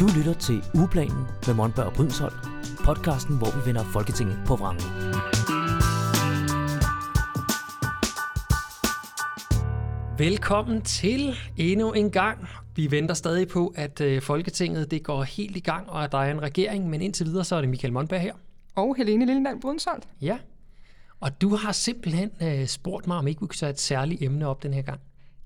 Du lytter til Ugeplanen med Monberg og Brydensholt, podcasten, hvor vi vender Folketinget på vrangen. Velkommen til endnu en gang. Vi venter stadig på, at øh, Folketinget det går helt i gang, og at der er en regering, men indtil videre så er det Michael Monberg her. Og Helene Lillendal Brunsolt. Ja, og du har simpelthen øh, spurgt mig, om ikke vi kunne tage et særligt emne op den her gang.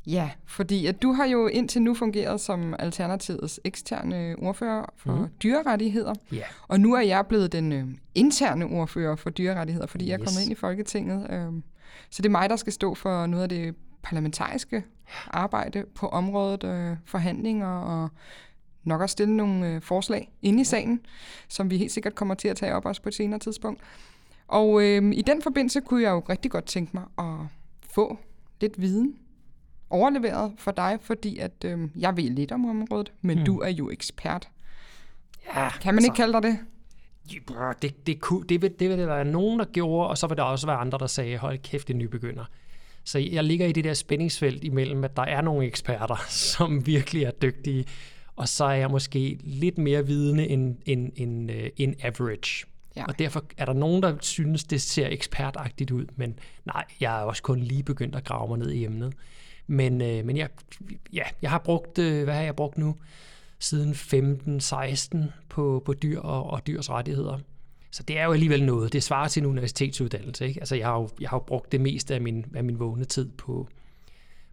Ja, fordi at du har jo indtil nu fungeret som Alternativets eksterne ordfører for mm. dyrerettigheder. Ja. Og nu er jeg blevet den øh, interne ordfører for dyrerettigheder, fordi yes. jeg er kommet Yes. ind i Folketinget. Øh, så det er mig, der skal stå for noget af det parlamentariske arbejde på området, øh, forhandlinger og nok også stille nogle øh, forslag inde i sagen, som vi helt sikkert kommer til at tage op også på et senere tidspunkt. Og øh, i den forbindelse kunne jeg jo rigtig godt tænke mig at få lidt viden overleveret for dig, fordi at øh, jeg ved lidt om området, men mm. du er jo ekspert. Ja, Kan man ikke kalde dig det? Det, det, kunne, det, vil, det vil der være nogen, der gjorde, og så vil der også være andre, der sagde, hold kæft, det er nybegynder. Så jeg ligger i det der spændingsfelt imellem, at der er nogle eksperter, som virkelig er dygtige, og så er jeg måske lidt mere vidende end, end, end, øh, end average. Ja. Og derfor er der nogen, der synes, det ser ekspertagtigt ud, men nej, jeg er også kun lige begyndt at grave mig ned i emnet. Men, øh, men jeg, ja, jeg har brugt, øh, hvad har jeg brugt nu? Siden 15-16 på, på dyr og, og dyrs rettigheder. Så det er jo alligevel noget. Det svarer til en universitetsuddannelse. Ikke? Altså, jeg, har jo, jeg har jo brugt det meste af min, af min vågne tid på,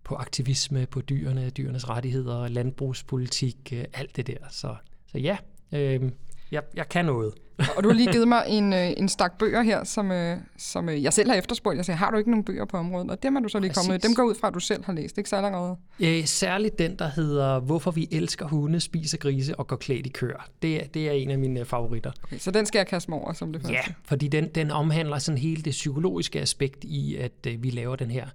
på aktivisme, på dyrene, dyrenes rettigheder, landbrugspolitik, øh, alt det der. Så, så ja, øh, jeg, jeg kan noget. Og du har lige givet mig en, øh, en stak bøger her, som, øh, som øh, jeg selv har efterspurgt. Jeg sagde, har du ikke nogen bøger på området? Og dem er du så lige kommet. Præcis. Dem går ud fra, at du selv har læst, ikke så allerede? Øh, særligt den, der hedder Hvorfor vi elsker hunde, spiser grise og går klædt i kør. Det, er- det er en af mine favoritter. Okay, så den skal jeg kaste mig over som det første. Ja, fordi den, den omhandler sådan hele det psykologiske aspekt i, at øh, vi laver den her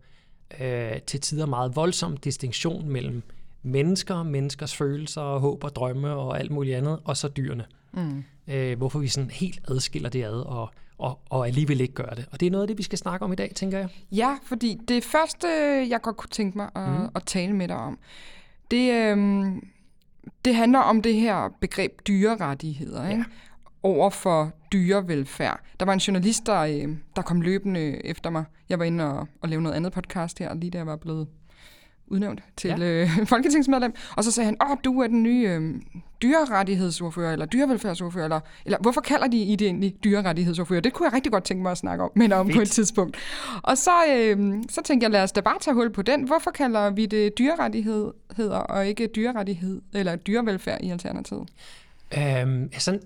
øh, til tider meget voldsom distinktion mellem mennesker, menneskers følelser, håb og drømme og alt muligt andet, og så dyrene. Mm. Øh, hvorfor vi sådan helt adskiller det ad, og, og, og alligevel ikke gør det. Og det er noget af det, vi skal snakke om i dag, tænker jeg. Ja, fordi det første, jeg godt kunne tænke mig at, mm. at tale med dig om, det, øhm, det handler om det her begreb dyrerettigheder, ikke? over for dyrevelfærd. Der var en journalist, der, øh, der kom løbende efter mig. Jeg var inde og, og lave noget andet podcast her, lige da jeg var blevet udnævnt til Ja. øh, folketingsmedlem. Og så sagde han, åh, du er den nye øh, dyrerettighedsordfører, eller dyrevelfærdsordfører, eller, eller hvorfor kalder de I det egentlig dyrerettighedsordfører? Det kunne jeg rigtig godt tænke mig at snakke om, men om på Fedt. et tidspunkt. Og så, øh, så tænkte jeg, lad os da bare tage hul på den. Hvorfor kalder vi det dyrerettigheder, og ikke dyrerettighed, eller dyrevelfærd i Alternativet? Øhm, altså,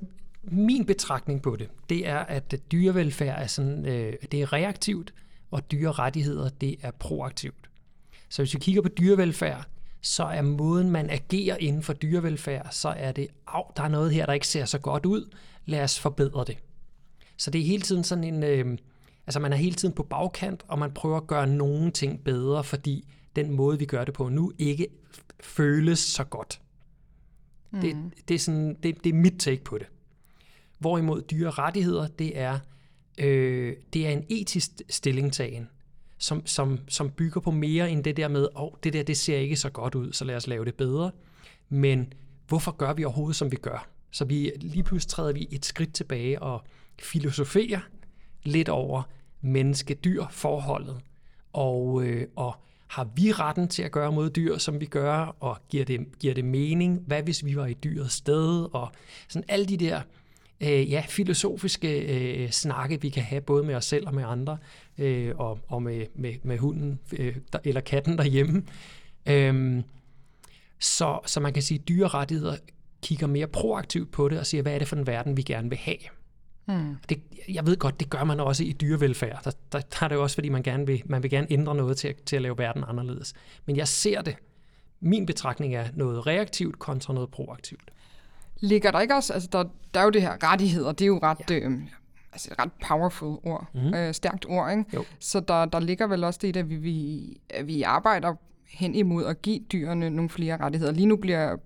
min betragtning på det, det er, at dyrevelfærd er, sådan, øh, det er reaktivt, og dyrerettigheder, det er proaktivt. Så hvis vi kigger på dyrevelfærd, så er måden, man agerer inden for dyrevelfærd, så er det, af, der er noget her, der ikke ser så godt ud, lad os forbedre det. Så det er hele tiden sådan en, øh, altså man er hele tiden på bagkant, og man prøver at gøre nogle ting bedre, fordi den måde, vi gør det på nu, ikke føles så godt. Mm. Det, det, er sådan, det, det er mit take på det. Hvorimod dyre rettigheder, det er, øh, det er en etisk stillingtagen, som, som, som bygger på mere end det der med, åh, oh, det der det ser ikke så godt ud, så lad os lave det bedre. Men hvorfor gør vi overhovedet, som vi gør? Så vi lige pludselig træder vi et skridt tilbage og filosoferer lidt over menneske-dyr-forholdet. Og, øh, og har vi retten til at gøre mod dyr, som vi gør, og giver det, giver det mening? Hvad hvis vi var i dyrets sted? Og sådan alle de der øh, ja, filosofiske øh, snakke, vi kan have både med os selv og med andre, øh, og, og med, med, med hunden øh, der, eller katten derhjemme. Øhm, så, så man kan sige, at dyrerettigheder kigger mere proaktivt på det og siger, hvad er det for en verden, vi gerne vil have? Hmm. Det, jeg ved godt, det gør man også i dyrevelfærd. Der, der, der er det jo også, fordi man gerne vil, man vil gerne ændre noget til, at- til at lave verden anderledes. Men jeg ser det. Min betragtning er noget reaktivt kontra noget proaktivt. Ligger der ikke også, altså der, der er jo det her rettigheder, det er jo ret, ja. øh, altså et ret powerful ord, mm-hmm. øh, stærkt ord, ikke? Jo. Så der, der ligger vel også det, at vi, vi, at vi arbejder hen imod at give dyrene nogle flere rettigheder. Lige nu bliver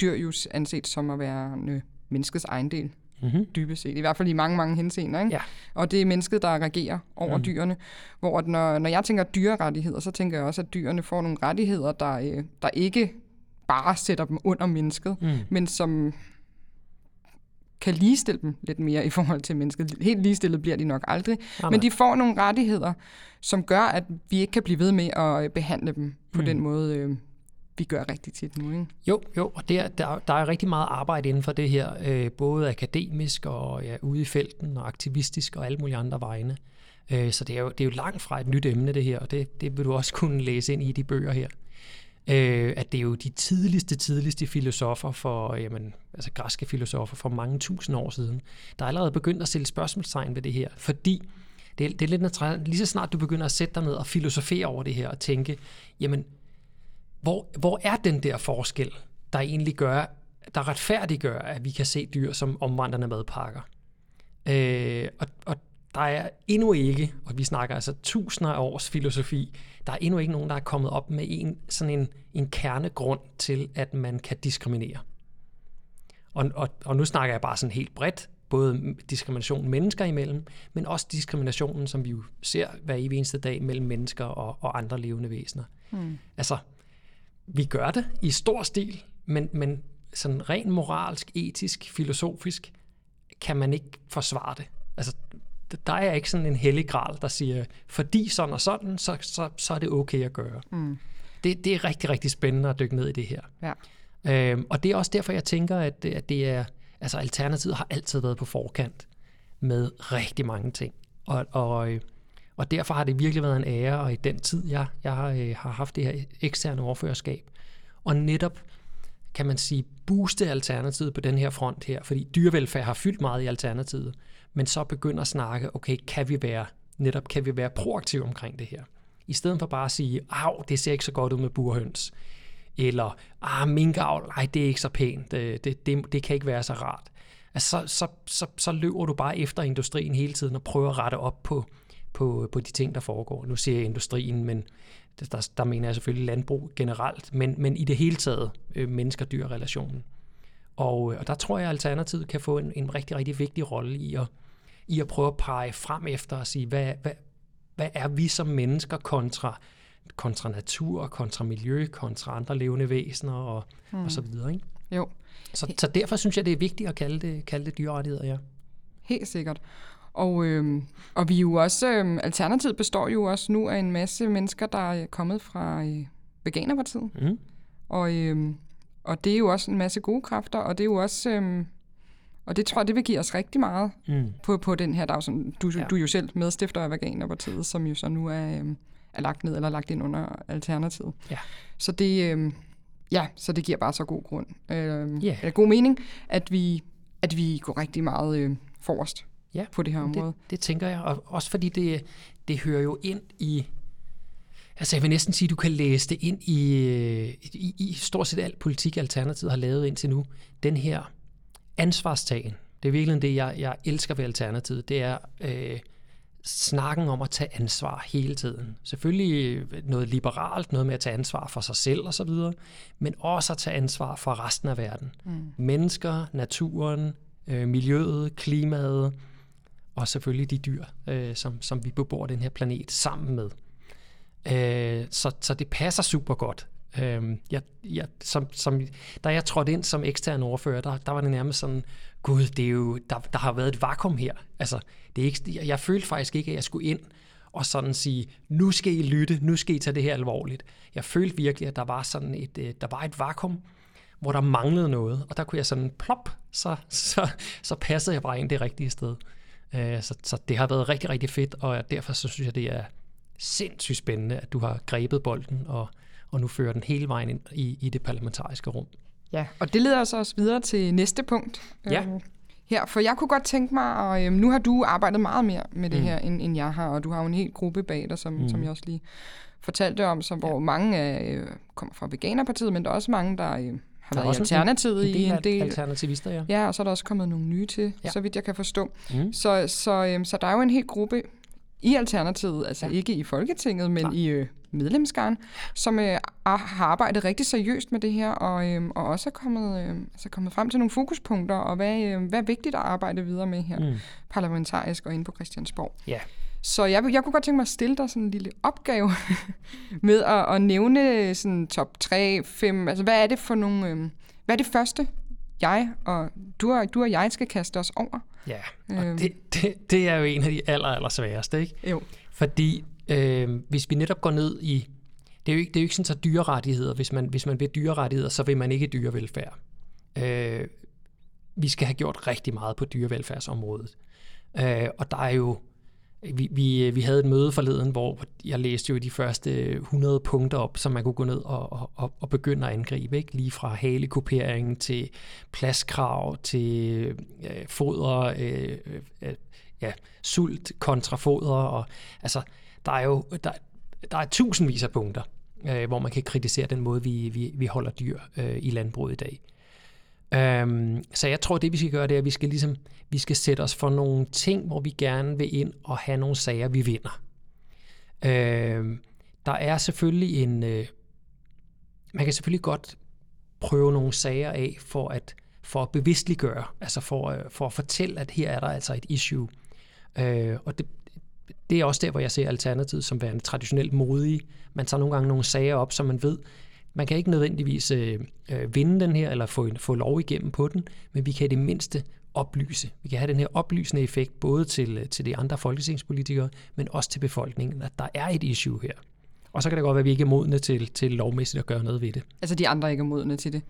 dyr jo anset som at være øh, menneskets ejendel, Mm-hmm. dybest set. I hvert fald i mange, mange henseender. Ikke? Ja. Og det er mennesket, der regerer over mm. dyrene. Hvor at når, når jeg tænker dyrerettigheder, så tænker jeg også, at dyrene får nogle rettigheder, der, øh, der ikke bare sætter dem under mennesket, mm. men som kan ligestille dem lidt mere i forhold til mennesker. Helt ligestillet bliver de nok aldrig, Jamen. men de får nogle rettigheder, som gør, at vi ikke kan blive ved med at øh, behandle dem på Mm. den måde, øh, vi gør rigtig tit nu. Ikke? Jo, jo, og der, der, der er rigtig meget arbejde inden for det her, øh, både akademisk og ja, ude i felten og aktivistisk og alle mulige andre vegne. Øh, så det er, jo, det er jo langt fra et nyt emne, det her, og det, det vil du også kunne læse ind i de bøger her. Øh, at det er jo de tidligste, tidligste filosofer for, jamen, altså græske filosofer for mange tusind år siden, der er allerede begyndt at stille spørgsmålstegn ved det her, fordi det er, det er lidt naturligt, lige så snart du begynder at sætte dig ned og filosofere over det her og tænke, jamen, hvor, hvor er den der forskel, der egentlig gør, der retfærdiggør, at vi kan se dyr som omvandrende madpakker? Øh, og, og der er endnu ikke, og vi snakker altså tusinder af års filosofi, der er endnu ikke nogen, der er kommet op med en, sådan en, en kernegrund til, at man kan diskriminere. Og, og, og nu snakker jeg bare sådan helt bredt, både diskrimination mennesker imellem, men også diskriminationen, som vi jo ser hver evig eneste dag mellem mennesker og, og andre levende væsener. Hmm. Altså, vi gør det i stor stil, men, men sådan rent moralsk, etisk, filosofisk, kan man ikke forsvare det. Altså, der er ikke sådan en hellig gral, der siger, fordi sådan og sådan, så, så, så er det okay at gøre. Mm. Det, det er rigtig, rigtig spændende at dykke ned i det her. Ja. Øhm, og det er også derfor, jeg tænker, at, at det er, altså Alternativet har altid været på forkant med rigtig mange ting. Og, og, øh, og derfor har det virkelig været en ære, og i den tid, jeg, jeg har, øh, har haft det her eksterne overførerskab, og netop, kan man sige, booste Alternativet på den her front her, fordi dyrevelfærd har fyldt meget i Alternativet, men så begynder at snakke, okay, kan vi være, netop kan vi være proaktive omkring det her? I stedet for bare at sige, af, det ser ikke så godt ud med burhøns, eller ah, minkavl, nej, det er ikke så pænt, det, det, det, det kan ikke være så rart. Altså, så, så, så, så løber du bare efter industrien hele tiden og prøver at rette op på, på, på de ting, der foregår. Nu siger jeg industrien, men der, der mener jeg selvfølgelig landbrug generelt, men, men i det hele taget øh, mennesker-dyr-relationen. Og, og der tror jeg, at Alternativet kan få en, en rigtig, rigtig vigtig rolle i at, i at prøve at pege frem efter og sige, hvad, hvad, hvad er vi som mennesker kontra, kontra natur, kontra miljø, kontra andre levende væsener og, hmm. og så videre. Ikke? Jo, Så, så derfor synes jeg, det er vigtigt at kalde det, kalde det dyrerettigheder, ja. helt sikkert. Og, øhm, og vi er jo også, øhm, Alternativet består jo også nu af en masse mennesker, der er kommet fra øh, Veganerpartiet. Mm. Og, øhm, og det er jo også en masse gode kræfter, og det er jo også, øhm, og det tror jeg, det vil give os rigtig meget Mm. på, på den her dagsorden. Du, Ja. du er jo selv medstifter af Veganerpartiet, som jo så nu er, øhm, er lagt ned eller lagt ind under Alternativet. Ja. Så det, øhm, ja, så det giver bare så god grund, øhm, Ja. eller god mening, at vi, at vi går rigtig meget øh, forrest Ja, på det her område. Det, det tænker jeg, og også fordi det, det hører jo ind i, altså jeg vil næsten sige, at du kan læse det ind i, øh, i, i stort set alt politik, Alternativet har lavet indtil nu. Den her ansvarstagen, det er virkelig det, jeg, jeg elsker ved Alternativet, det er øh, snakken om at tage ansvar hele tiden. Selvfølgelig noget liberalt, noget med at tage ansvar for sig selv og så videre, men også at tage ansvar for resten af verden. Mm. Mennesker, naturen, øh, miljøet, klimaet, og selvfølgelig de dyr, øh, som, som vi bebor den her planet sammen med. Øh, så, så det passer super godt. Øh, jeg, jeg, som, som, da jeg trådte ind som ekstern ordfører, der, der var det nærmest sådan, gud, det er jo, der, der har været et vakuum her. Altså, det er ikke, jeg, jeg følte faktisk ikke, at jeg skulle ind og sådan sige, nu skal I lytte, nu skal I tage det her alvorligt. Jeg følte virkelig, at der var sådan et, øh, der var et vakuum, hvor der manglede noget, og der kunne jeg sådan plop, så, så, så passede jeg bare ind det rigtige sted. Øh, så, så det har været rigtig, rigtig fedt, og derfor så synes jeg, det er sindssygt spændende, at du har grebet bolden og, og nu fører den hele vejen ind i, i det parlamentariske rum. Ja, og det leder os også videre til næste punkt. Ja. øhm, Her, for jeg kunne godt tænke mig, og øhm, nu har du arbejdet meget mere med det Mm. her, end, end jeg har, og du har jo en hel gruppe bag dig, som, Mm. som jeg også lige fortalte om, så, hvor mange af, øh, kommer fra Veganerpartiet, men der er også mange, der øh, har Der er været i Alternativet En i en del. alternativister, ja. Ja, og så er der også kommet nogle nye til, Ja. ja. så vidt jeg kan forstå. Mm. Så, så, øhm, så der er jo en hel gruppe i Alternativet, altså Ja. ikke i Folketinget, men Nej. i øh, medlemskaren, som øh, ar- har arbejdet rigtig seriøst med det her, og, øh, og også er kommet, øh, altså kommet frem til nogle fokuspunkter, og hvad, øh, hvad er vigtigt at arbejde videre med her, Mm. parlamentarisk og inde på Christiansborg. Ja. Så jeg, jeg kunne godt tænke mig at stille dig sådan en lille opgave med at, at nævne sådan top 3, 5, altså hvad er det for nogle, øh, hvad er det første, jeg og du og, du og jeg skal kaste os over. Ja, og Øhm. det, det, det er jo en af de aller, aller sværeste, ikke? Jo. Fordi øh, hvis vi netop går ned i... Det er jo ikke, det er jo ikke sådan så dyrerettigheder. Hvis man, hvis man vil dyrerettigheder, så vil man ikke dyrevelfærd. Øh, vi skal have gjort rigtig meget på dyrevelfærdsområdet. Øh, og der er jo... Vi, vi, øh, vi havde et møde forleden, hvor jeg læste jo de første 100 punkter op, som man kunne gå ned og, og, og, begynde at angribe. Ikke? Lige fra halekupering til pladskrav til øh, foder, øh, øh, ja, sult kontra foder. Og, altså, der er jo der, der er tusindvis af punkter, øh, hvor man kan kritisere den måde, vi, vi, vi holder dyr øh, i landbruget i dag. Øhm, så jeg tror, det vi skal gøre, det er, at vi skal, ligesom, vi skal sætte os for nogle ting, hvor vi gerne vil ind og have nogle sager, vi vinder. Øhm, der er selvfølgelig en... Øh, man kan selvfølgelig godt prøve nogle sager af for at, for at bevidstliggøre, altså for, øh, for at fortælle, at her er der altså et issue. Øh, og det, det er også der, hvor jeg ser Alternativet som værende traditionelt modige. Man tager nogle gange nogle sager op, som man ved, man kan ikke nødvendigvis øh, øh, vinde den her, eller få, få lov igennem på den, men vi kan i det mindste oplyse. Vi kan have den her oplysende effekt, både til, øh, til de andre folketingspolitikere, men også til befolkningen, at der er et issue her. Og så kan det godt være, at vi ikke er modne til, til lovmæssigt at gøre noget ved det. Altså de andre ikke er modne til det.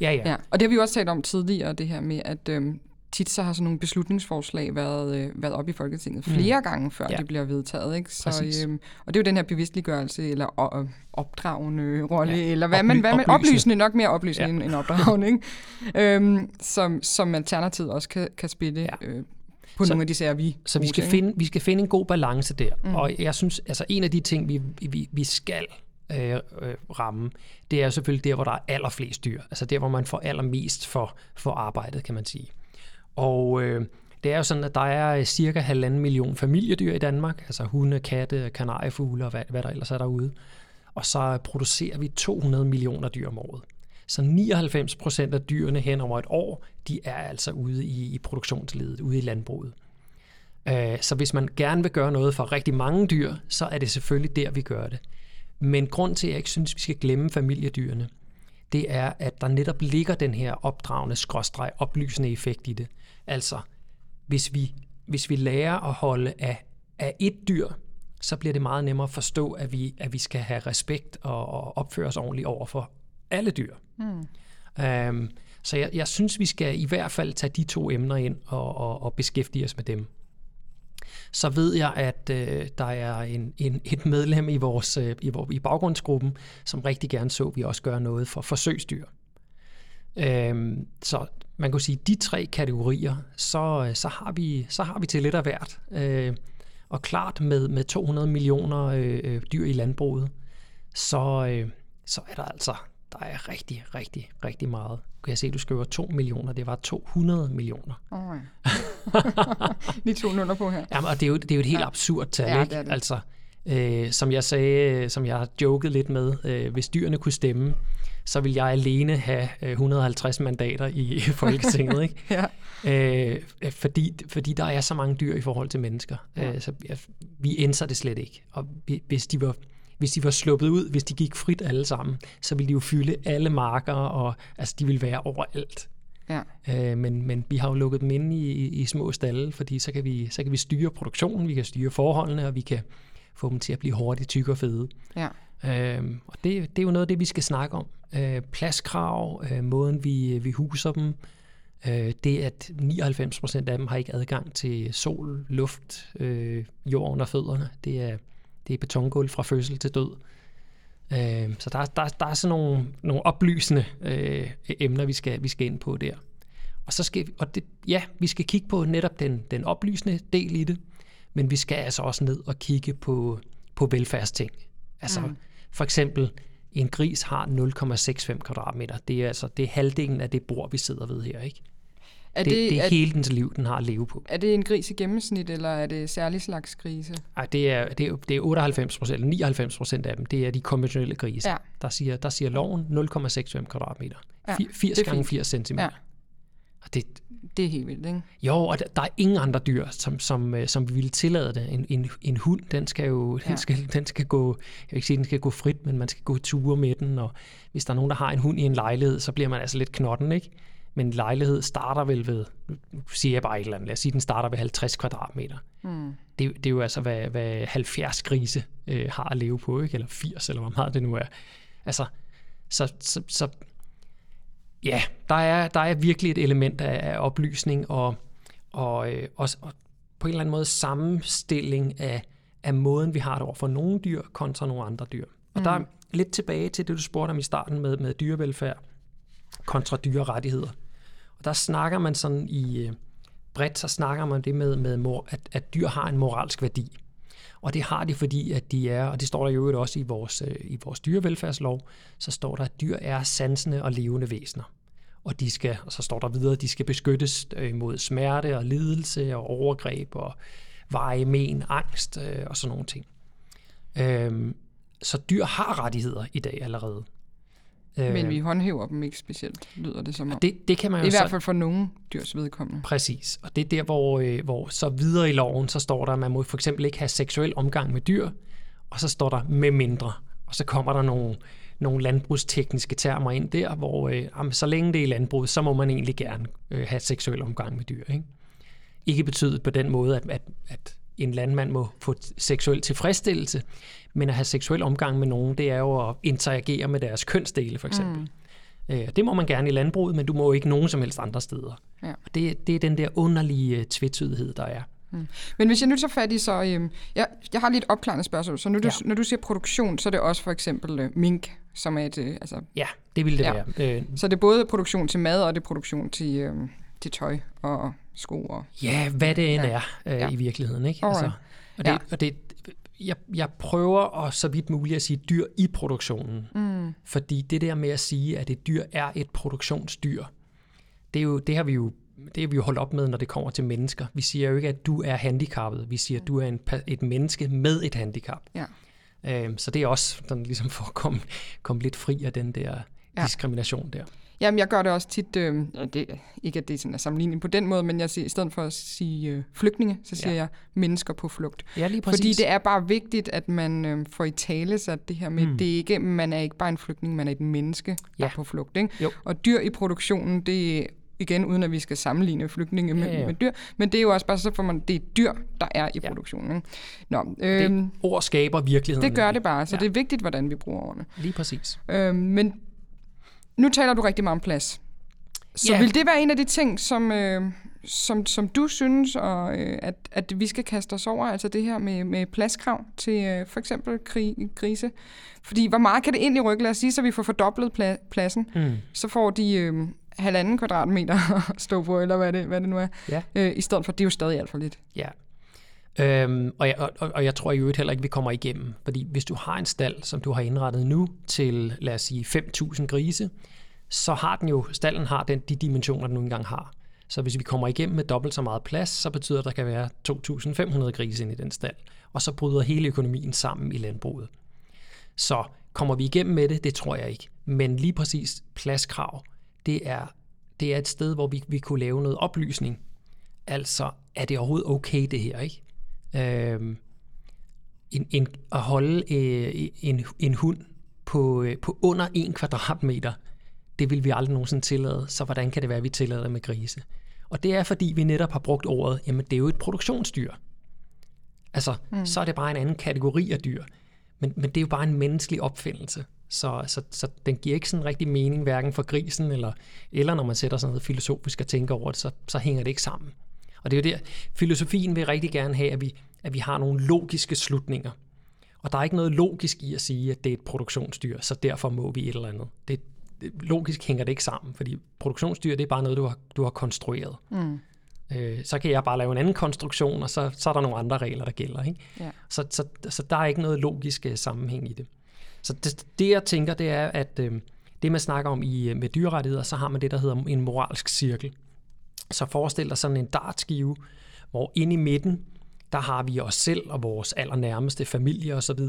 Ja, ja. Ja. Og det har vi jo også talt om tidligere, det her med, at øhm, tit så har sådan nogle beslutningsforslag været, øh, været op i Folketinget flere mm. gange, før Ja. ja. de bliver vedtaget. Ikke? Så, Præcis. øhm, og det er jo den her bevidstliggørelse, eller øh, opdragende rolle, Ja. eller hvad Oply- man, hvad man oplysende. oplysende, nok mere oplysende Ja. end, end opdragende, ikke? øhm, som, som Alternativet også kan, kan spille Ja. øh, på Så- nogle af de sager, vi Så vi skal, finde, vi skal finde en god balance der. Mm. Og jeg synes, altså en af de ting, vi, vi, vi skal øh, øh, ramme, det er selvfølgelig der, hvor der er allerflest dyr. Altså der, hvor man får allermest for, for arbejdet, kan man sige. Og øh, det er jo sådan, at der er øh, cirka halvanden million familiedyr i Danmark, altså hunde, katte, kanariefugle og hvad, hvad der ellers er derude. Og så producerer vi 200 millioner dyr om året. Så 99 procent af dyrene hen over et år, de er altså ude i, i produktionsledet, ude i landbruget. Øh, Så hvis man gerne vil gøre noget for rigtig mange dyr, så er det selvfølgelig der, vi gør det. Men grund til, at jeg ikke synes, vi skal glemme familiedyrene, det er, at der netop ligger den her opdragende, skråstreg, oplysende effekt i det. Altså, hvis vi, hvis vi lærer at holde af, af et dyr, så bliver det meget nemmere at forstå, at vi, at vi skal have respekt og, og opføre os ordentligt over for alle dyr. Mm. Um, så jeg, jeg synes, vi skal i hvert fald tage de to emner ind og, og, og beskæftige os med dem. Så ved jeg, at øh, der er en, en, et medlem i vores øh, i, i baggrundsgruppen, som rigtig gerne så, at vi også gør noget for forsøgsdyr. Øhm, så man kan sige, de tre kategorier, så, øh, så, har, vi, så har vi til lidt af hvert. Øh, og klart med, med 200 millioner øh, øh, dyr i landbruget, så, øh, så er der altså der er rigtig, rigtig, rigtig meget. Kan jeg se, at du skriver 2 millioner. Det var 200 millioner. Oh, ja. Lige to nuller på her. Jamen, og det er jo, det er jo et helt ja. absurd tal, Ja, ikke? det det. Altså, øh, som jeg sagde, som jeg har joket lidt med, øh, hvis dyrene kunne stemme, så vil jeg alene have øh, 150 mandater i, Folketinget, ikke? Ja. Øh, fordi, fordi der er så mange dyr i forhold til mennesker. Ja. Øh, så vi ændrer det slet ikke. Og vi- hvis de var hvis de var sluppet ud, hvis de gik frit alle sammen, så ville de jo fylde alle marker, og altså, de ville være overalt. Ja. Øh, men, men vi har jo lukket dem inde i, i, i små stalle, fordi så kan, vi, så kan vi styre produktionen, vi kan styre forholdene, og vi kan få dem til at blive hurtigt tykke og fede. Ja. Øhm, og det, det er jo noget af det, vi skal snakke om. Øh, pladskrav, øh, måden vi, vi huser dem, øh, det at 99% af dem har ikke adgang til sol, luft, øh, jord under fødderne. Det er, det er betongulv fra fødsel til død. Øh, så der, der, der er sådan nogle, nogle oplysende øh, emner, vi skal, vi skal ind på der. Og så skal vi, og det, ja, vi skal kigge på netop den, den oplysende del i det, men vi skal altså også ned og kigge på, på velfærdsting. Altså mm. for eksempel, en gris har 0,65 kvadratmeter. Det er altså det er halvdelen af det bord, vi sidder ved her. Ikke? Er Det, det, det er er, hele dens liv, den har at leve på. er det en gris i gennemsnit, eller er det særlig slags grise? Ej, det, er, det, er, det er 98 procent, eller 99 procent af dem, det er de konventionelle grise. Ja. Der, siger, der siger loven 0,65 kvadratmeter. Ja, Fi- 80 det er gange fint. 80 centimeter. Ja. Og det, Det er helt vildt, ikke? Jo, og der, der er ingen andre dyr, som, som, øh, som vi ville tillade det. En, en, en hund, den skal jo den Ja. skal, den skal gå, jeg vil ikke sige, den skal gå frit, men man skal gå ture med den, og hvis der er nogen, der har en hund i en lejlighed, så bliver man altså lidt knotten, ikke? Men en lejlighed starter vel ved, nu siger jeg bare et eller andet, lad os sige, den starter ved 50 kvadratmeter. Mm. Det, det er jo altså, hvad, hvad 70 grise øh, har at leve på, ikke? eller 80, eller hvor meget det nu er. Altså, så, så, så ja, der er, der er virkelig et element af, af oplysning og, og, øh, og, og på en eller anden måde sammenstilling af, af måden, vi har det over for nogle dyr kontra nogle andre dyr. Og mm. der er lidt tilbage til det, du spurgte om i starten med, med dyrevelfærd kontra dyrerettigheder. Og der snakker man sådan i øh, bredt, så snakker man det med, med mor, at, at dyr har en moralsk værdi. Og det har de, fordi at de er, og det står der jo også i vores, øh, i vores dyrevelfærdslov, så står der, at dyr er sansende og levende væsener. Og, de skal, og så står der videre, at de skal beskyttes øh, mod smerte og lidelse og overgreb og veje men, angst øh, og sådan nogle ting. Øhm, så dyr har rettigheder i dag allerede. Men vi håndhæver dem ikke specielt, lyder det som om. Det, det kan man jo I så, hvert fald for nogle dyrs vedkommende. Præcis. Og det er der, hvor, øh, hvor så videre i loven, så står der, at man må for eksempel ikke have seksuel omgang med dyr, og så står der med mindre. Og så kommer der nogle, nogle landbrugstekniske termer ind der, hvor øh, jamen, så længe det er i landbruget, så må man egentlig gerne øh, have seksuel omgang med dyr. Ikke, ikke betydet på den måde, at, at, at en landmand må få seksuel tilfredsstillelse, men at have seksuel omgang med nogen, det er jo at interagere med deres kønsdele, for eksempel. Mm. Øh, det må man gerne i landbruget, men du må ikke nogen som helst andre steder. Ja. Og det, det er den der underlige tvetydighed, der er. Mm. Men hvis jeg nu tager fat i, så... Øhm, jeg, jeg har lidt opklarende spørgsmål. Så når du, ja. når du siger produktion, så er det også for eksempel øh, mink, som er et... Øh, altså, ja, det vil det ja. være. Øh, så det er både produktion til mad, og det er produktion til, øh, til tøj og sko. Og, ja, hvad det end ja. er øh, ja. i virkeligheden. Ikke? Altså, og det, ja. og det, jeg, jeg prøver at så vidt muligt at sige dyr i produktionen. Mm. Fordi det der med at sige, at et dyr er et produktionsdyr, det, er jo, det har vi jo det har vi jo holdt op med, når det kommer til mennesker. Vi siger jo ikke, at du er handicappet. Vi siger, at du er en, et menneske med et handicap. Ja. Øhm, så det er også sådan, ligesom for at komme, komme lidt fri af den der ja. diskrimination der. Jamen, jeg gør det også tit, øh, det, ikke at det er sådan en sammenligning på den måde, men jeg siger, i stedet for at sige øh, flygtninge, så siger ja. jeg mennesker på flugt. Ja, lige præcis. Fordi det er bare vigtigt, at man øh, får i tale sig det her med, mm. det er ikke, man er ikke bare en flygtning, man er et menneske, der ja. er på flugt. Ikke? Jo. Og dyr i produktionen, det igen, uden at vi skal sammenligne flygtninge med, ja, ja. med dyr, men det er jo også bare så, for man, det er dyr, der er i ja. produktionen. Ikke? Nå, øh, det ord skaber virkeligheden. Det gør det bare, så ja. det er vigtigt, hvordan vi bruger ordene. Lige præcis. Øh, men nu taler du rigtig meget om plads. Så ja. vil det være en af de ting, som, øh, som, som du synes, og, øh, at, at vi skal kaste os over, altså det her med, med pladskrav til øh, for eksempel krig, grise? Fordi hvor meget kan det egentlig rykke? Lad os sige, så vi får fordoblet pla- pladsen. Mm. Så får de øh, halvanden kvadratmeter at stå på, eller hvad det, hvad det nu er. Ja. Øh, I stedet for, det er jo stadig alt for lidt. Ja. Øhm, og, jeg, og, og jeg tror i øvrigt heller ikke, vi kommer igennem. Fordi hvis du har en stald, som du har indrettet nu til, lad os sige, 5.000 grise, så har den jo, stallen har den, de dimensioner, den nu engang har. Så hvis vi kommer igennem med dobbelt så meget plads, så betyder det, at der kan være 2.500 grise ind i den stald. Og så bryder hele økonomien sammen i landbruget. Så kommer vi igennem med det? Det tror jeg ikke. Men lige præcis pladskrav, det er, det er et sted, hvor vi, vi kunne lave noget oplysning. Altså, er det overhovedet okay det her, ikke? Øhm, en, en, at holde øh, en, en hund på, øh, på under en kvadratmeter, det vil vi aldrig nogensinde tillade, så hvordan kan det være, at vi tillader med grise? Og det er, fordi vi netop har brugt ordet, jamen det er jo et produktionsdyr. Altså, mm. så er det bare en anden kategori af dyr. Men, men det er jo bare en menneskelig opfindelse. Så, så, så den giver ikke sådan rigtig mening, hverken for grisen, eller, eller når man sætter sådan noget filosofisk og tænker over det, så, så hænger det ikke sammen. Og det er jo der, filosofien vil rigtig gerne have, at vi, at vi har nogle logiske slutninger. Og der er ikke noget logisk i at sige, at det er et produktionsdyr, så derfor må vi et eller andet. Det, logisk hænger det ikke sammen, fordi produktionsdyr, det er bare noget, du har, du har konstrueret. Mm. Øh, så kan jeg bare lave en anden konstruktion, og så, så er der nogle andre regler, der gælder. Ikke? Ja. Så, så, så der er ikke noget logisk øh, sammenhæng i det. Så det, det jeg tænker, det er, at øh, det man snakker om i, øh, med dyrerettigheder, så har man det, der hedder en moralsk cirkel. Så forestil dig sådan en dartskive, hvor inde i midten, der har vi os selv og vores allernærmeste familie osv.,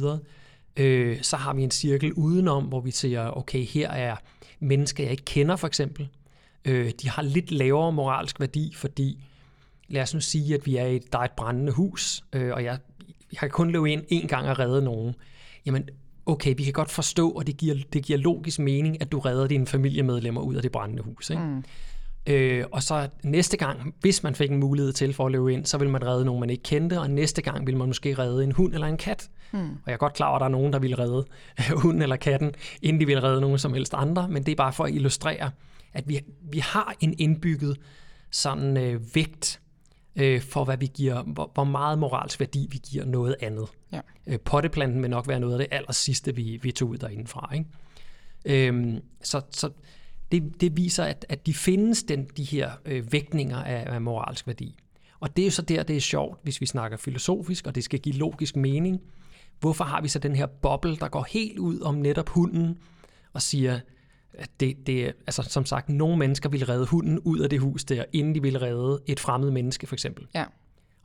øh, så har vi en cirkel udenom, hvor vi siger, okay, her er mennesker, jeg ikke kender for eksempel. Øh, de har lidt lavere moralsk værdi, fordi lad os nu sige, at vi er i, der er et brændende hus, øh, og jeg, jeg kan kun løbe ind en gang og redde nogen. Jamen, okay, vi kan godt forstå, og det giver, det giver logisk mening, at du redder dine familiemedlemmer ud af det brændende hus. Ikke? Mm. Øh, og så næste gang, hvis man fik en mulighed til for at løbe ind, så ville man redde nogen, man ikke kendte, og næste gang ville man måske redde en hund eller en kat. Hmm. Og jeg er godt klar over, at der er nogen, der vil redde hunden eller katten, inden de vil redde nogen som helst andre, men det er bare for at illustrere, at vi, vi har en indbygget sådan øh, vægt øh, for, hvad vi giver, hvor, hvor meget moralsk værdi vi giver noget andet. Ja. Øh, potteplanten vil nok være noget af det aller sidste, vi, vi tog ud derindefra. Ikke? Øhm, så så det, det viser, at, at de findes, den, de her øh, vægtninger af, af moralsk værdi. Og det er jo så der, det er sjovt, hvis vi snakker filosofisk, og det skal give logisk mening. Hvorfor har vi så den her boble, der går helt ud om netop hunden, og siger, at det, det altså som sagt, nogle mennesker vil redde hunden ud af det hus der, inden de vil redde et fremmed menneske, for eksempel. Ja.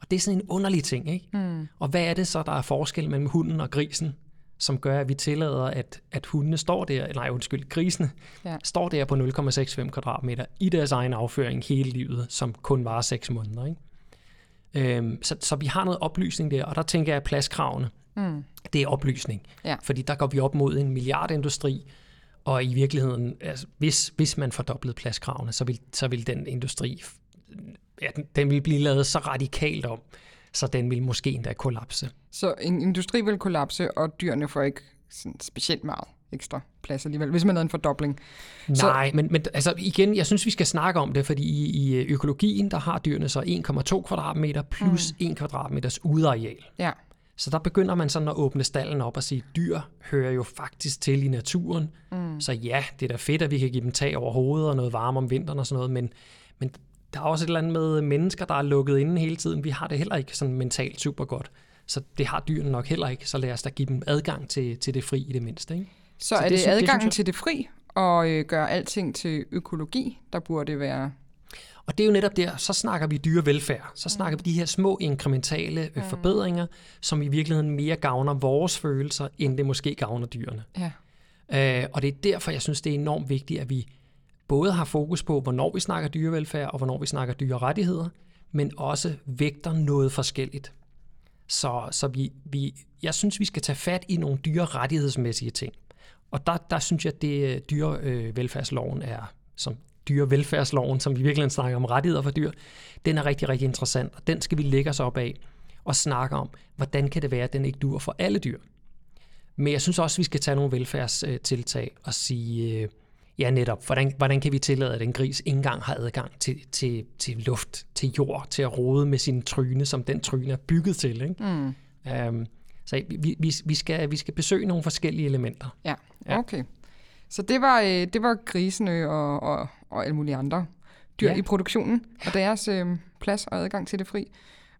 Og det er sådan en underlig ting, ikke? Mm. Og hvad er det så, der er forskel mellem hunden og grisen, som gør, at vi tillader, at, at hundene står der, nej undskyld, grisene, Ja. står der på 0,65 kvadratmeter i deres egen afføring hele livet, som kun varer 6 måneder. Ikke? Øhm, så, så vi har noget oplysning der, og der tænker jeg, at pladskravene, mm. det er oplysning. Ja. Fordi der går vi op mod en milliardindustri, og i virkeligheden, altså, hvis, hvis man fordoblede pladskravene, så vil, så vil den industri, ja, den, den vil blive lavet så radikalt om, så den vil måske endda kollapse. Så en industri vil kollapse, og dyrene får ikke sådan specielt meget ekstra plads alligevel, hvis man lavede en fordobling. Så- Nej, men, men altså igen, jeg synes, vi skal snakke om det, fordi i, i økologien, der har dyrene så 1,2 kvadratmeter plus mm. 1 kvadratmeters udeareal. Ja, Så der begynder man sådan at åbne stallen op og sige, dyr hører jo faktisk til i naturen. Mm. Så ja, det er da fedt, at vi kan give dem tag over hovedet og noget varme om vinteren og sådan noget, men, men der er også et eller andet med mennesker, der er lukket inde hele tiden. Vi har det heller ikke sådan mentalt super godt. Så det har dyrene nok heller ikke, så lad os da give dem adgang til, til det fri i det mindste. Ikke? så, Så er det det, adgangen jeg- til det fri, og øh, gøre alting til økologi, der burde det være... Og det er jo netop der, så snakker vi dyrevelfærd. Så snakker vi de her små inkrementale øh, forbedringer, som i virkeligheden mere gavner vores følelser, end det måske gavner dyrene. Ja, Øh, og det er derfor, jeg synes, det er enormt vigtigt, at vi både har fokus på, hvornår vi snakker dyrevelfærd, og hvornår vi snakker dyrerettigheder, men også vægter noget forskelligt. Så, så vi, vi, jeg synes, vi skal tage fat i nogle dyrerettighedsmæssige ting. Og der, der synes jeg, at det øh, dyrevelfærdsloven er, som dyrevelfærdsloven, som vi virkelig snakker om rettigheder for dyr, den er rigtig, rigtig interessant, og den skal vi lægge os op af og snakke om, hvordan kan det være, at den ikke dur for alle dyr. Men jeg synes også, at vi skal tage nogle velfærdstiltag og sige, øh, ja netop, hvordan, hvordan kan vi tillade, at en gris ikke engang har adgang til, til, til luft, til jord, til at rode med sin tryne, som den tryne er bygget til. Ikke? Mm. Um, så vi, vi, vi, skal, vi skal besøge nogle forskellige elementer. ja, Ja. okay. Så det var, øh, det var grisene og, og, og alle mulige andre dyr ja. i produktionen, og deres øh, plads og adgang til det fri.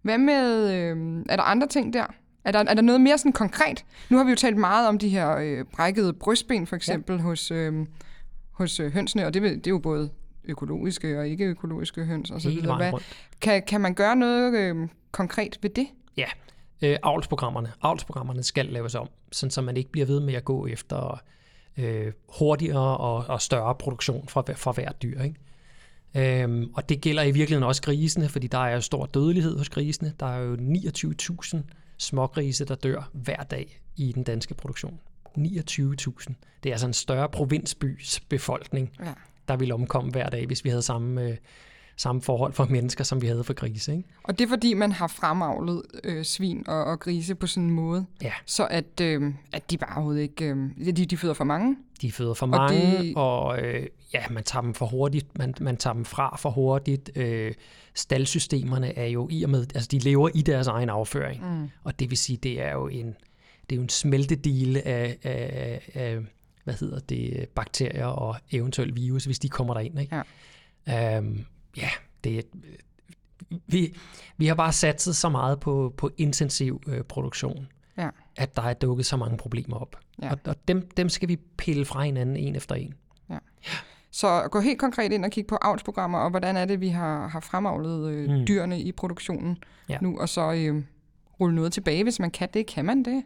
Hvad med, øh, er der andre ting der? Er der, er der noget mere sådan konkret? Nu har vi jo talt meget om de her øh, brækkede brystben, for eksempel, ja. hos, øh, hos øh, hønsene, og det, det er jo både økologiske og ikke økologiske høns og så videre. Hvad, kan, kan man gøre noget øh, konkret ved det? Ja, øh, avlsprogrammerne. Avlsprogrammerne skal laves om, sådan så man ikke bliver ved med at gå efter øh, hurtigere og, og større produktion fra, fra hvert dyr. Ikke? Øhm, og det gælder i virkeligheden også grisene, fordi der er jo stor dødelighed hos grisene. Der er jo 29.000 smågrise, der dør hver dag i den danske produktion. 29.000. Det er altså en større provinsbys befolkning, Ja. der ville omkomme hver dag, hvis vi havde samme, øh, samme forhold for mennesker, som vi havde for grise. Ikke? Og det er fordi, man har fremavlet øh, svin og, og grise på sådan en måde, Ja. så at, øh, at de bare overhovedet ikke... Øh, de, de føder for mange. De føder for Og mange, det- og øh, ja, man tager dem for hurtigt, man, man tager dem fra for hurtigt. Øh, staldsystemerne er jo i og med, altså de lever i deres egen afføring, mm. og det vil sige, det er jo en, det er jo en smeltedile af, af, af, hvad hedder det, bakterier og eventuelt virus, hvis de kommer derind. Ikke? Ja. Øhm, ja, det er, vi, vi har bare satset så meget på, på intensiv øh, produktion, Ja. at der er dukket så mange problemer op. Ja. Og, og dem, dem skal vi pille fra hinanden en efter en. Så gå helt konkret ind og kigge på avlsprogrammer, og hvordan er det, vi har, har fremavlet øh, mm. dyrene i produktionen Ja. nu, og så øh, rulle noget tilbage, hvis man kan det. Kan man det?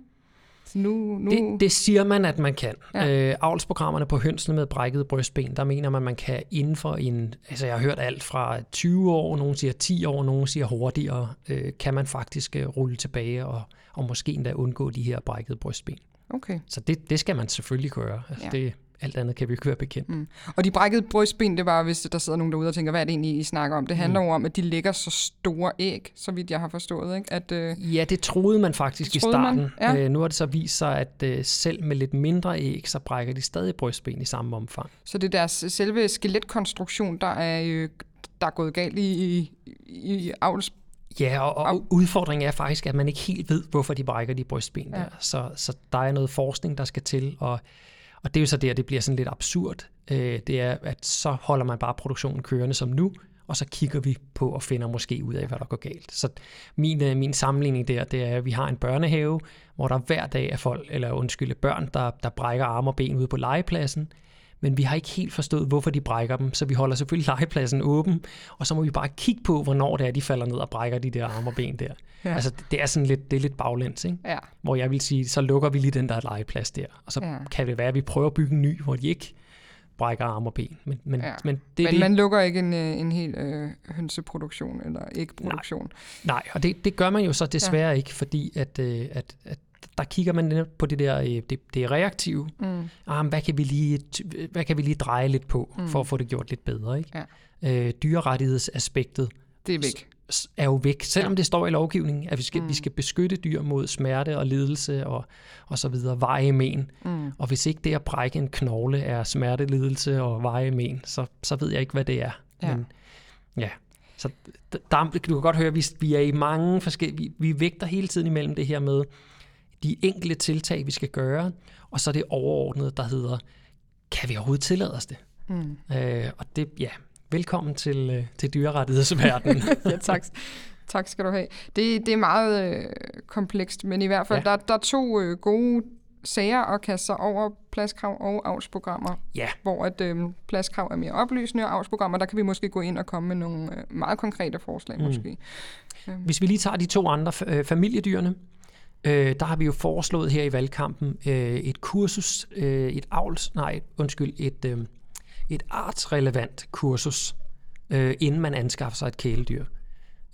Så nu, nu... Det, det siger man, at man kan. Ja. Øh, avlsprogrammerne på hønsene med brækket brystben, der mener man, man kan inden for en... Altså jeg har hørt alt fra 20 år, nogen siger 10 år, nogen siger hurtigere, øh, kan man faktisk øh, rulle tilbage og, og måske endda undgå de her brækkede brystben. Okay. Så det, det skal man selvfølgelig gøre. Altså Ja. det, alt andet kan vi ikke være bekendt. Mm. Og de brækkede brystben, det var, hvis der sidder nogen derude og tænker, hvad er det egentlig, I snakker om? Det handler mm. jo om, at de lægger så store æg, så vidt jeg har forstået. Ikke? At, øh, ja, det troede man faktisk det i starten. Ja. Øh, nu har det så vist sig, at øh, selv med lidt mindre æg, så brækker de stadig brystben i samme omfang. Så det er deres selve skeletkonstruktion, der er, øh, der er gået galt i, i, i avls Ja, og, og udfordringen er faktisk, at man ikke helt ved, hvorfor de brækker de brystben ja. der. Så, så der er noget forskning, der skal til, og, og det er jo så der, det bliver sådan lidt absurd. Øh, det er, at så holder man bare produktionen kørende som nu, og så kigger vi på og finder måske ud af, hvad der går galt. Så min, øh, min sammenligning der, det er, at vi har en børnehave, hvor der hver dag er folk, eller undskyld, børn, der, der brækker arme og ben ude på legepladsen men vi har ikke helt forstået, hvorfor de brækker dem, så vi holder selvfølgelig legepladsen åben, og så må vi bare kigge på, hvornår det er, de falder ned og brækker de der arme og ben der. Ja. Altså, det er sådan lidt, det er lidt baglæns, ikke? Ja. Hvor jeg vil sige, så lukker vi lige den der legeplads der, og så ja. kan det være, at vi prøver at bygge en ny, hvor de ikke brækker arme og ben. Men, men, ja. men, det, men det, man lukker ikke en, øh, en hel øh, hønseproduktion eller ægproduktion. Nej, nej og det, det gør man jo så desværre ja. ikke, fordi at, øh, at, at der kigger man på det der, øh, det, det reaktive. Mm. Ah, hvad, kan vi lige, hvad kan vi lige dreje lidt på, mm. for at få det gjort lidt bedre? Ikke? Ja. Øh, dyrerettighedsaspektet det er væk. er jo væk, selvom ja. det står i lovgivningen, at vi skal, mm. vi skal beskytte dyr mod smerte og lidelse og, og så videre, veje men. Mm. Og hvis ikke det at brække en knogle er smerte, lidelse og veje men, så, så ved jeg ikke, hvad det er. Ja. Men, ja. Så der, du kan godt høre, at vi, vi er i mange forskellige, vi, vi vægter hele tiden imellem det her med, de enkelte tiltag, vi skal gøre, og så det overordnede, der hedder, kan vi overhovedet tillade os det? Mm. Øh, og det, ja, velkommen til, øh, til dyrerettighedsverdenen. ja, tak. Tak skal du have. Det, det er meget øh, komplekst, men i hvert fald, ja. der, der er to øh, gode sager at kaste sig over pladskrav og avlsprogrammer, ja. hvor at øh, pladskrav er mere oplysende, og avlsprogrammer, der kan vi måske gå ind og komme med nogle øh, meget konkrete forslag mm. måske. Hvis vi lige tager de to andre øh, familiedyrene, øh, der har vi jo foreslået her i valgkampen øh, et kursus, øh, et avls, nej, undskyld, et, øh, et artsrelevant kursus, øh, inden man anskaffer sig et kæledyr.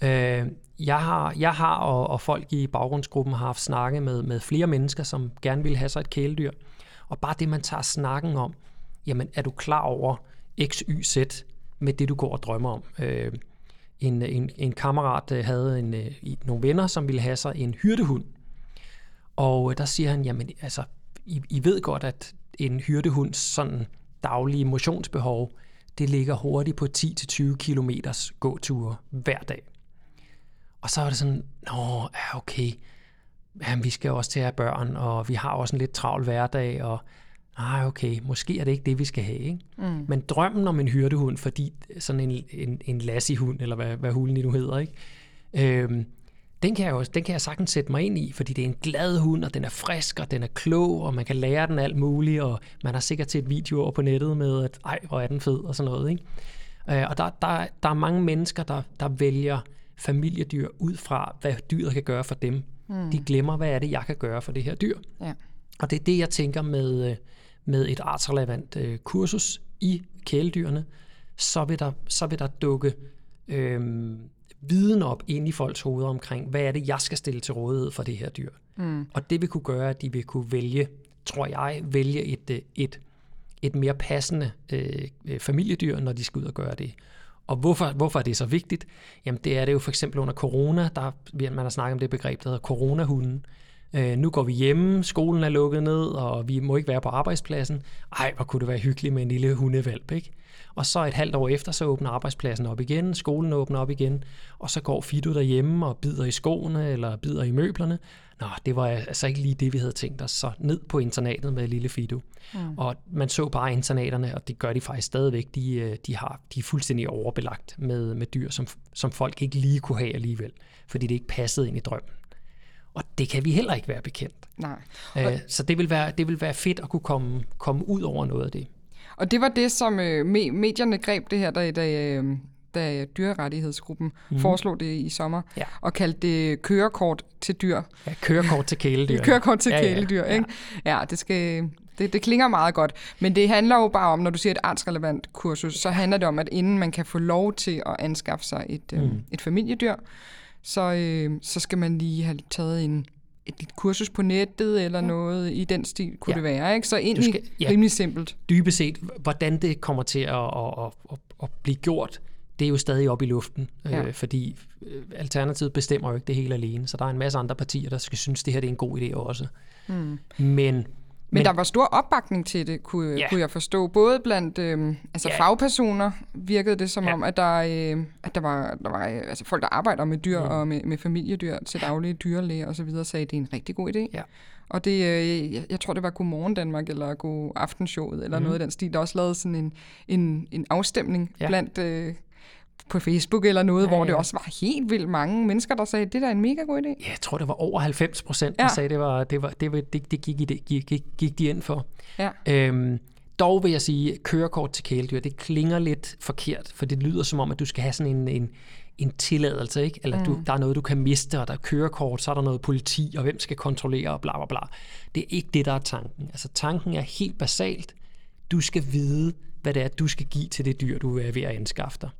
Øh, jeg har, jeg har og, og folk i baggrundsgruppen har haft snakke med, med flere mennesker, som gerne vil have sig et kæledyr. Og bare det, man tager snakken om, jamen er du klar over X, Y, Z med det, du går og drømmer om? Øh, en, en, en kammerat øh, havde en, øh, nogle venner, som ville have sig en hyrdehund. Og øh, der siger han, jamen altså, I, I ved godt, at en hyrdehunds sådan daglige motionsbehov, det ligger hurtigt på 10-20 km gåture hver dag. Og så er det sådan, nå, ja, okay, jamen, vi skal også til at have børn, og vi har også en lidt travl hverdag, og nej, okay, måske er det ikke det, vi skal have. Ikke? Mm. Men drømmen om en hyrdehund, fordi sådan en, en, en lassihund, eller hvad, hvad hulen nu hedder, ikke? Øhm, den kan, jeg jo, den kan jeg sagtens sætte mig ind i, fordi det er en glad hund, og den er frisk, og den er klog, og man kan lære den alt muligt, og man har sikkert set videoer på nettet med, at ej, hvor er den fed, og sådan noget. Ikke? Øh, og der, der, der er mange mennesker, der, der vælger familiedyr ud fra, hvad dyret kan gøre for dem. Mm. De glemmer, hvad er det, jeg kan gøre for det her dyr. Ja. Og det er det, jeg tænker med, øh, med et artsrelevant øh, kursus i kæledyrene, så vil der, så vil der dukke øh, viden op ind i folks hoveder omkring, hvad er det, jeg skal stille til rådighed for det her dyr. Mm. Og det vil kunne gøre, at de vil kunne vælge, tror jeg, vælge et, øh, et, et mere passende øh, øh, familiedyr, når de skal ud og gøre det. Og hvorfor, hvorfor er det så vigtigt? Jamen det er det jo for eksempel under corona, der man har snakket om det begreb, der hedder coronahunden. Øh, nu går vi hjemme, skolen er lukket ned, og vi må ikke være på arbejdspladsen. Ej, hvor kunne det være hyggeligt med en lille hundevalp, ikke? Og så et halvt år efter, så åbner arbejdspladsen op igen, skolen åbner op igen, og så går Fido derhjemme og bider i skoene eller bider i møblerne. Nå, det var altså ikke lige det, vi havde tænkt os. Så ned på internatet med lille Fido. Mm. Og man så bare internaterne, og det gør de faktisk stadigvæk, de, øh, de, har, de er fuldstændig overbelagt med, med dyr, som, som folk ikke lige kunne have alligevel, fordi det ikke passede ind i drømmen. Og det kan vi heller ikke være bekendt. Nej. Øh, så det vil, være, det vil være fedt at kunne komme, komme ud over noget af det. Og det var det, som øh, medierne greb det her, da, da, øh, da dyrerettighedsgruppen mm. foreslog det i sommer, ja. og kaldte det kørekort til dyr. Ja, kørekort til kæledyr. kørekort til ja, kæledyr, ja, ikke? Ja, det skal... Det, det klinger meget godt, men det handler jo bare om, når du siger et artsrelevant kursus, så handler det om, at inden man kan få lov til at anskaffe sig et, øh, mm. et familiedyr, så, øh, så skal man lige have taget en et kursus på nettet eller ja. noget i den stil, kunne Ja. det være. Ikke? Så egentlig skal- ja. rimelig simpelt. dybest set, hvordan det kommer til at, at, at, at, at blive gjort, det er jo stadig op i luften, Ja. øh, fordi øh, Alternativet bestemmer jo ikke det hele alene, så der er en masse andre partier, der skal synes, det her det er en god idé også. Mm. Men, Men, Men der var stor opbakning til det, kunne, Ja. kunne jeg forstå. Både blandt øh, altså Ja. fagpersoner virkede det som Ja. om, at der, øh, at der var, der var øh, altså folk, der arbejder med dyr Mm. og med, med familiedyr til daglige dyrlæger osv., sagde, at det er en rigtig god idé. Ja. Og det, øh, jeg, jeg tror, det var Godmorgen Danmark eller God Aftenshowet eller mm. noget af den stil, der også lavede sådan en, en, en afstemning ja. blandt øh, på Facebook eller noget, Ja, ja, hvor det også var helt vildt mange mennesker, der sagde, det der er en mega god idé. ja, jeg tror, det var over 90 procent, der Ja. sagde, det, var, det, var, det, var, det, det gik, i det gik, gik, gik de ind for. Ja. Øhm, dog vil jeg sige, kørekort til kæledyr, det klinger lidt forkert, for det lyder som om, at du skal have sådan en, en, en tilladelse, ikke? eller mm. du, der er noget, du kan miste, og der er kørekort, så er der noget politi, og hvem skal kontrollere, og bla bla bla. Det er ikke det, der er tanken. Altså tanken er helt basalt, du skal vide, hvad det er, du skal give til det dyr, du er ved at anskaffe dig.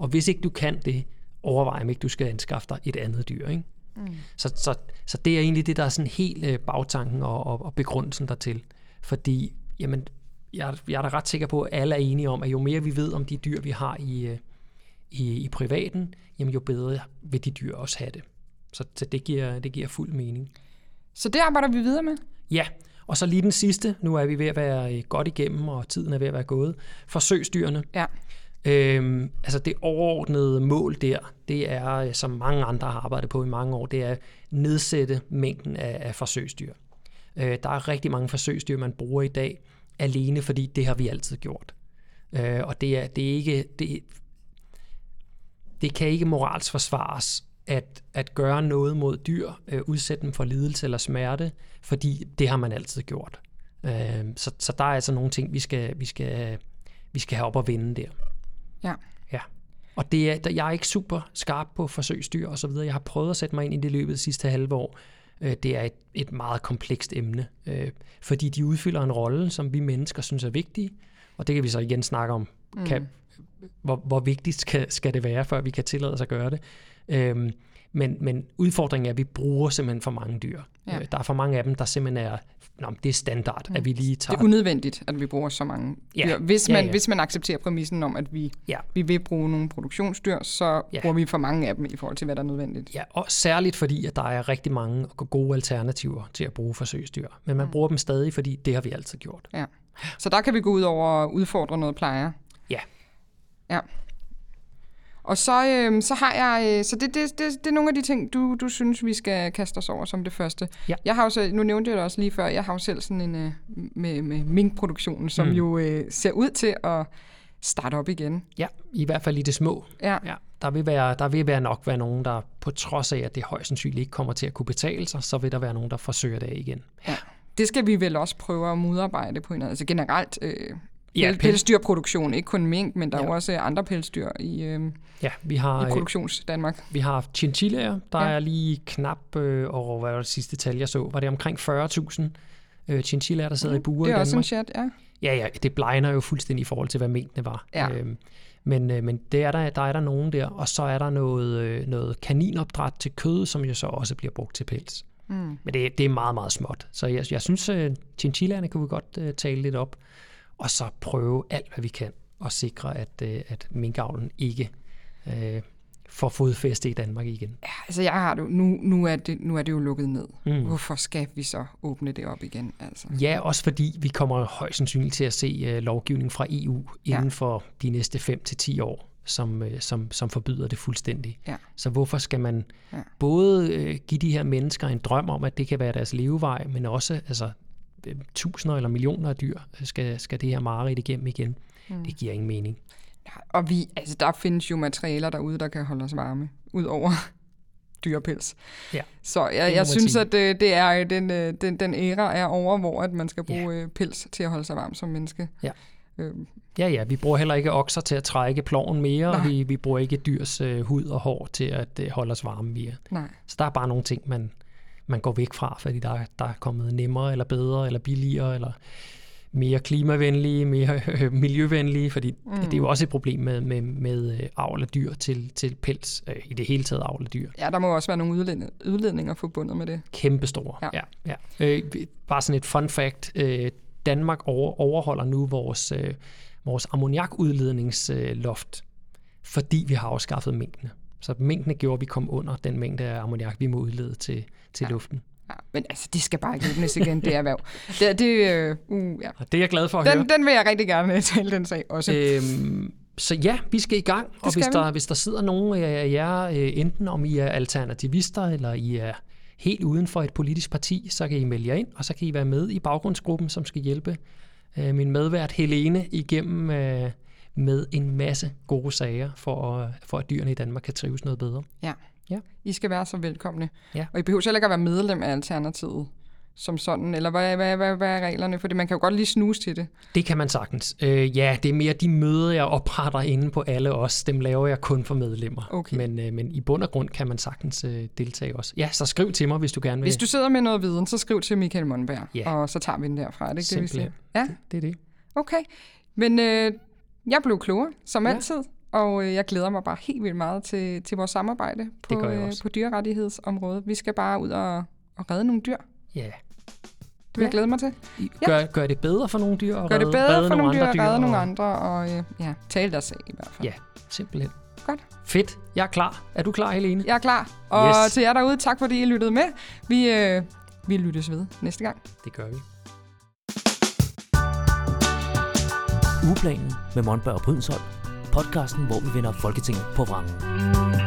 Og hvis ikke du kan det, overvej om ikke du skal anskaffe dig et andet dyr. Ikke? Mm. Så, så, så det er egentlig det, der er sådan helt øh, bagtanken og, og, og begrundelsen dertil. Fordi, jamen, jeg, jeg er da ret sikker på, at alle er enige om, at jo mere vi ved om de dyr, vi har i, øh, i, i privaten, jamen jo bedre vil de dyr også have det. Så, så det, giver, det giver fuld mening. Så det arbejder vi videre med. Ja, og så lige den sidste. Nu er vi ved at være øh, godt igennem, og tiden er ved at være gået. Forsøgsdyrene. Ja. Øhm, altså det overordnede mål der, det er, som mange andre har arbejdet på i mange år, det er at nedsætte mængden af, af forsøgsdyr. Øh, der er rigtig mange forsøgsdyr, man bruger i dag, alene fordi det har vi altid gjort. Øh, og det er, det er ikke, det, det kan ikke moralsk forsvares at, at gøre noget mod dyr, øh, udsætte dem for lidelse eller smerte, fordi det har man altid gjort. Øh, så, så der er altså nogle ting, vi skal, vi skal, vi skal have op og vinde der. Ja. Ja. Og det er, jeg er ikke super skarp på forsøgsdyr og så videre. Jeg har prøvet at sætte mig ind i det løbet de sidste halve år. Øh, Det er et, et meget komplekst emne, øh, fordi de udfylder en rolle, som vi mennesker synes er vigtig, og det kan vi så igen snakke om, mm. kan, hvor, hvor vigtigt skal, skal det være, før vi kan tillade os at gøre det. Øhm, men, men udfordringen er, at vi bruger simpelthen for mange dyr. Ja. Øh, Der er for mange af dem, der simpelthen er, Nå, det er standard, mm. at vi lige tager... Det er unødvendigt, at vi bruger så mange Ja. dyr. Hvis Ja, man, ja. hvis man accepterer præmissen om, at vi, Ja. vi vil bruge nogle produktionsdyr, så Ja. ja. bruger vi for mange af dem i forhold til, hvad der er nødvendigt. Ja, og særligt fordi, at der er rigtig mange gode alternativer til at bruge forsøgsdyr. Men man bruger dem stadig, fordi det har vi altid gjort. Ja. Så der kan vi gå ud over og udfordre noget plejer. Ja. Ja. Og så, øh, så har jeg, øh, så det, det, det, det er nogle af de ting, du, du synes, vi skal kaste os over som det første. Ja. Jeg har jo så, nu nævnte jeg det også lige før, jeg har jo selv sådan en, øh, med, med minkproduktionen, som Mm. jo øh, ser ud til at starte op igen. Ja, i hvert fald i det små. Ja. Ja, der vil, være, der vil være nok være nogen, der på trods af, at det højst sandsynligt ikke kommer til at kunne betale sig, så vil der være nogen, der forsøger det igen. Ja. Det skal vi vel også prøve at modarbejde på en altså generelt øh, Ja, ja, pels- pelsdyrproduktion, ikke kun mink, men der er Ja. jo også andre pelsdyr i, øh, Ja, vi har, i øh, produktions Danmark. vi har chinchillaer, der ja. Er lige knap, øh, og hvad var det sidste tal, jeg så, var det omkring 40.000 øh, chinchillaer, der sidder i buer Mm. Det i er også en Danmark. chat, ja. Ja, ja, det blegner jo fuldstændig i forhold til, hvad mængdene var. Ja. Øhm, men, øh, men det er der, der er der nogen der, og så er der noget, øh, noget kaninopdræt til kød, som jo så også bliver brugt til pels. Mm. Men det, det er meget, meget småt. Så jeg, jeg synes, at chinchillaerne kunne vi godt uh, tale lidt op, og så prøve alt, hvad vi kan, og sikre, at, uh, at minkavlen ikke uh, får fodfæste i Danmark igen. Ja, altså jeg har det, nu, nu, er det, nu er det jo lukket ned. Mm. Hvorfor skal vi så åbne det op igen? Altså? Ja, også fordi vi kommer højst sandsynligt til at se uh, lovgivning fra EU inden Ja. for de næste 5 til 10 år, som, uh, som, som forbyder det fuldstændig. Ja. Så hvorfor skal man Ja. både uh, give de her mennesker en drøm om, at det kan være deres levevej, men også altså, øh, tusinder eller millioner af dyr skal, skal det her mareridt igennem igen. Mm. Det giver ingen mening. Ja, og vi, altså der findes jo materialer derude, der kan holde os varme, ud over dyrepels. Ja, Så jeg, jeg synes, at det, det er den, øh, den, den æra er over, hvor at man skal bruge ja. pels til at holde sig varm som menneske. Ja. Øhm, Ja, ja, vi bruger heller ikke okser til at trække ploven mere, og Nej. vi, vi bruger ikke dyrs øh, hud og hår til at øh, holde os varme via. nej. Så der er bare nogle ting, man, man går væk fra, fordi der, er- der er kommet nemmere, eller bedre, eller billigere, eller mere klimavenlige, mere øh, miljøvenlige, fordi mm. det er jo også et problem med, med, med øh, avl af dyr til, til pels, øh, i det hele taget avl af dyr. Ja, der må også være nogle udledninger, udledninger forbundet med det. Kæmpestore, ja. ja, ja. Øh, bare sådan et fun fact. Øh, Danmark over, overholder nu vores, øh, vores ammoniakudledningsloft, fordi vi har afskaffet mængdene. Så mængdene gjorde, at vi kom under den mængde af ammoniak, vi må udlede til, til ja. luften. Ja, men altså, det skal bare ikke åbnes igen, det erhverv. Det, det, uh, uh, ja. det er jeg glad for at den, høre. Den vil jeg rigtig gerne tale, den sag også. Øhm, så ja, vi skal i gang, og hvis der, hvis der sidder nogen af jer, øh, enten om I er alternativister, eller I er helt uden for et politisk parti, så kan I melde jer ind, og så kan I være med i baggrundsgruppen, som skal hjælpe øh, min medvært Helene igennem øh, med en masse gode sager, for, for at dyrene i Danmark kan trives noget bedre. Ja. Ja. I skal være så velkomne. Ja. Og I behøver heller ikke at være medlem af Alternativet som sådan, eller hvad, hvad, hvad, hvad er reglerne? Fordi man kan jo godt lige snuse til det. Det kan man sagtens. Øh, ja, det er mere de møder, jeg opretter inde på alle os. Dem laver jeg kun for medlemmer. Okay. Men, øh, men i bund og grund kan man sagtens øh, deltage også. Ja, så skriv til mig, hvis du gerne vil. Hvis du sidder med noget viden, så skriv til Michael Monberg, Ja. og så tager vi den derfra. Er det ikke Simpelthen. det, vi siger? Ja, Det, det er det. okay. Men øh, jeg blev klogere, som Ja. altid. Og øh, jeg glæder mig bare helt vildt meget til, til vores samarbejde på, jeg øh, på dyrerettighedsområdet. Vi skal bare ud og, og redde nogle dyr. Ja. Det vil jeg Ja. glæde mig til. Gør, gør det bedre for nogle dyr, og Gør det redde- bedre redde for nogle dyr, andre redde nogle og- andre, og øh, ja, tale deres sag i hvert fald. Ja, simpelthen. Godt. Fedt. Jeg er klar. Er du klar, Helene? Jeg er klar. Og Yes. til jer derude, tak fordi I lyttede med. Vi, øh, vi lyttes ved næste gang. Det gør vi. Ugeplanen med Monberg og Brydensholt. Podcasten, hvor vi vender Folketinget på vrangen.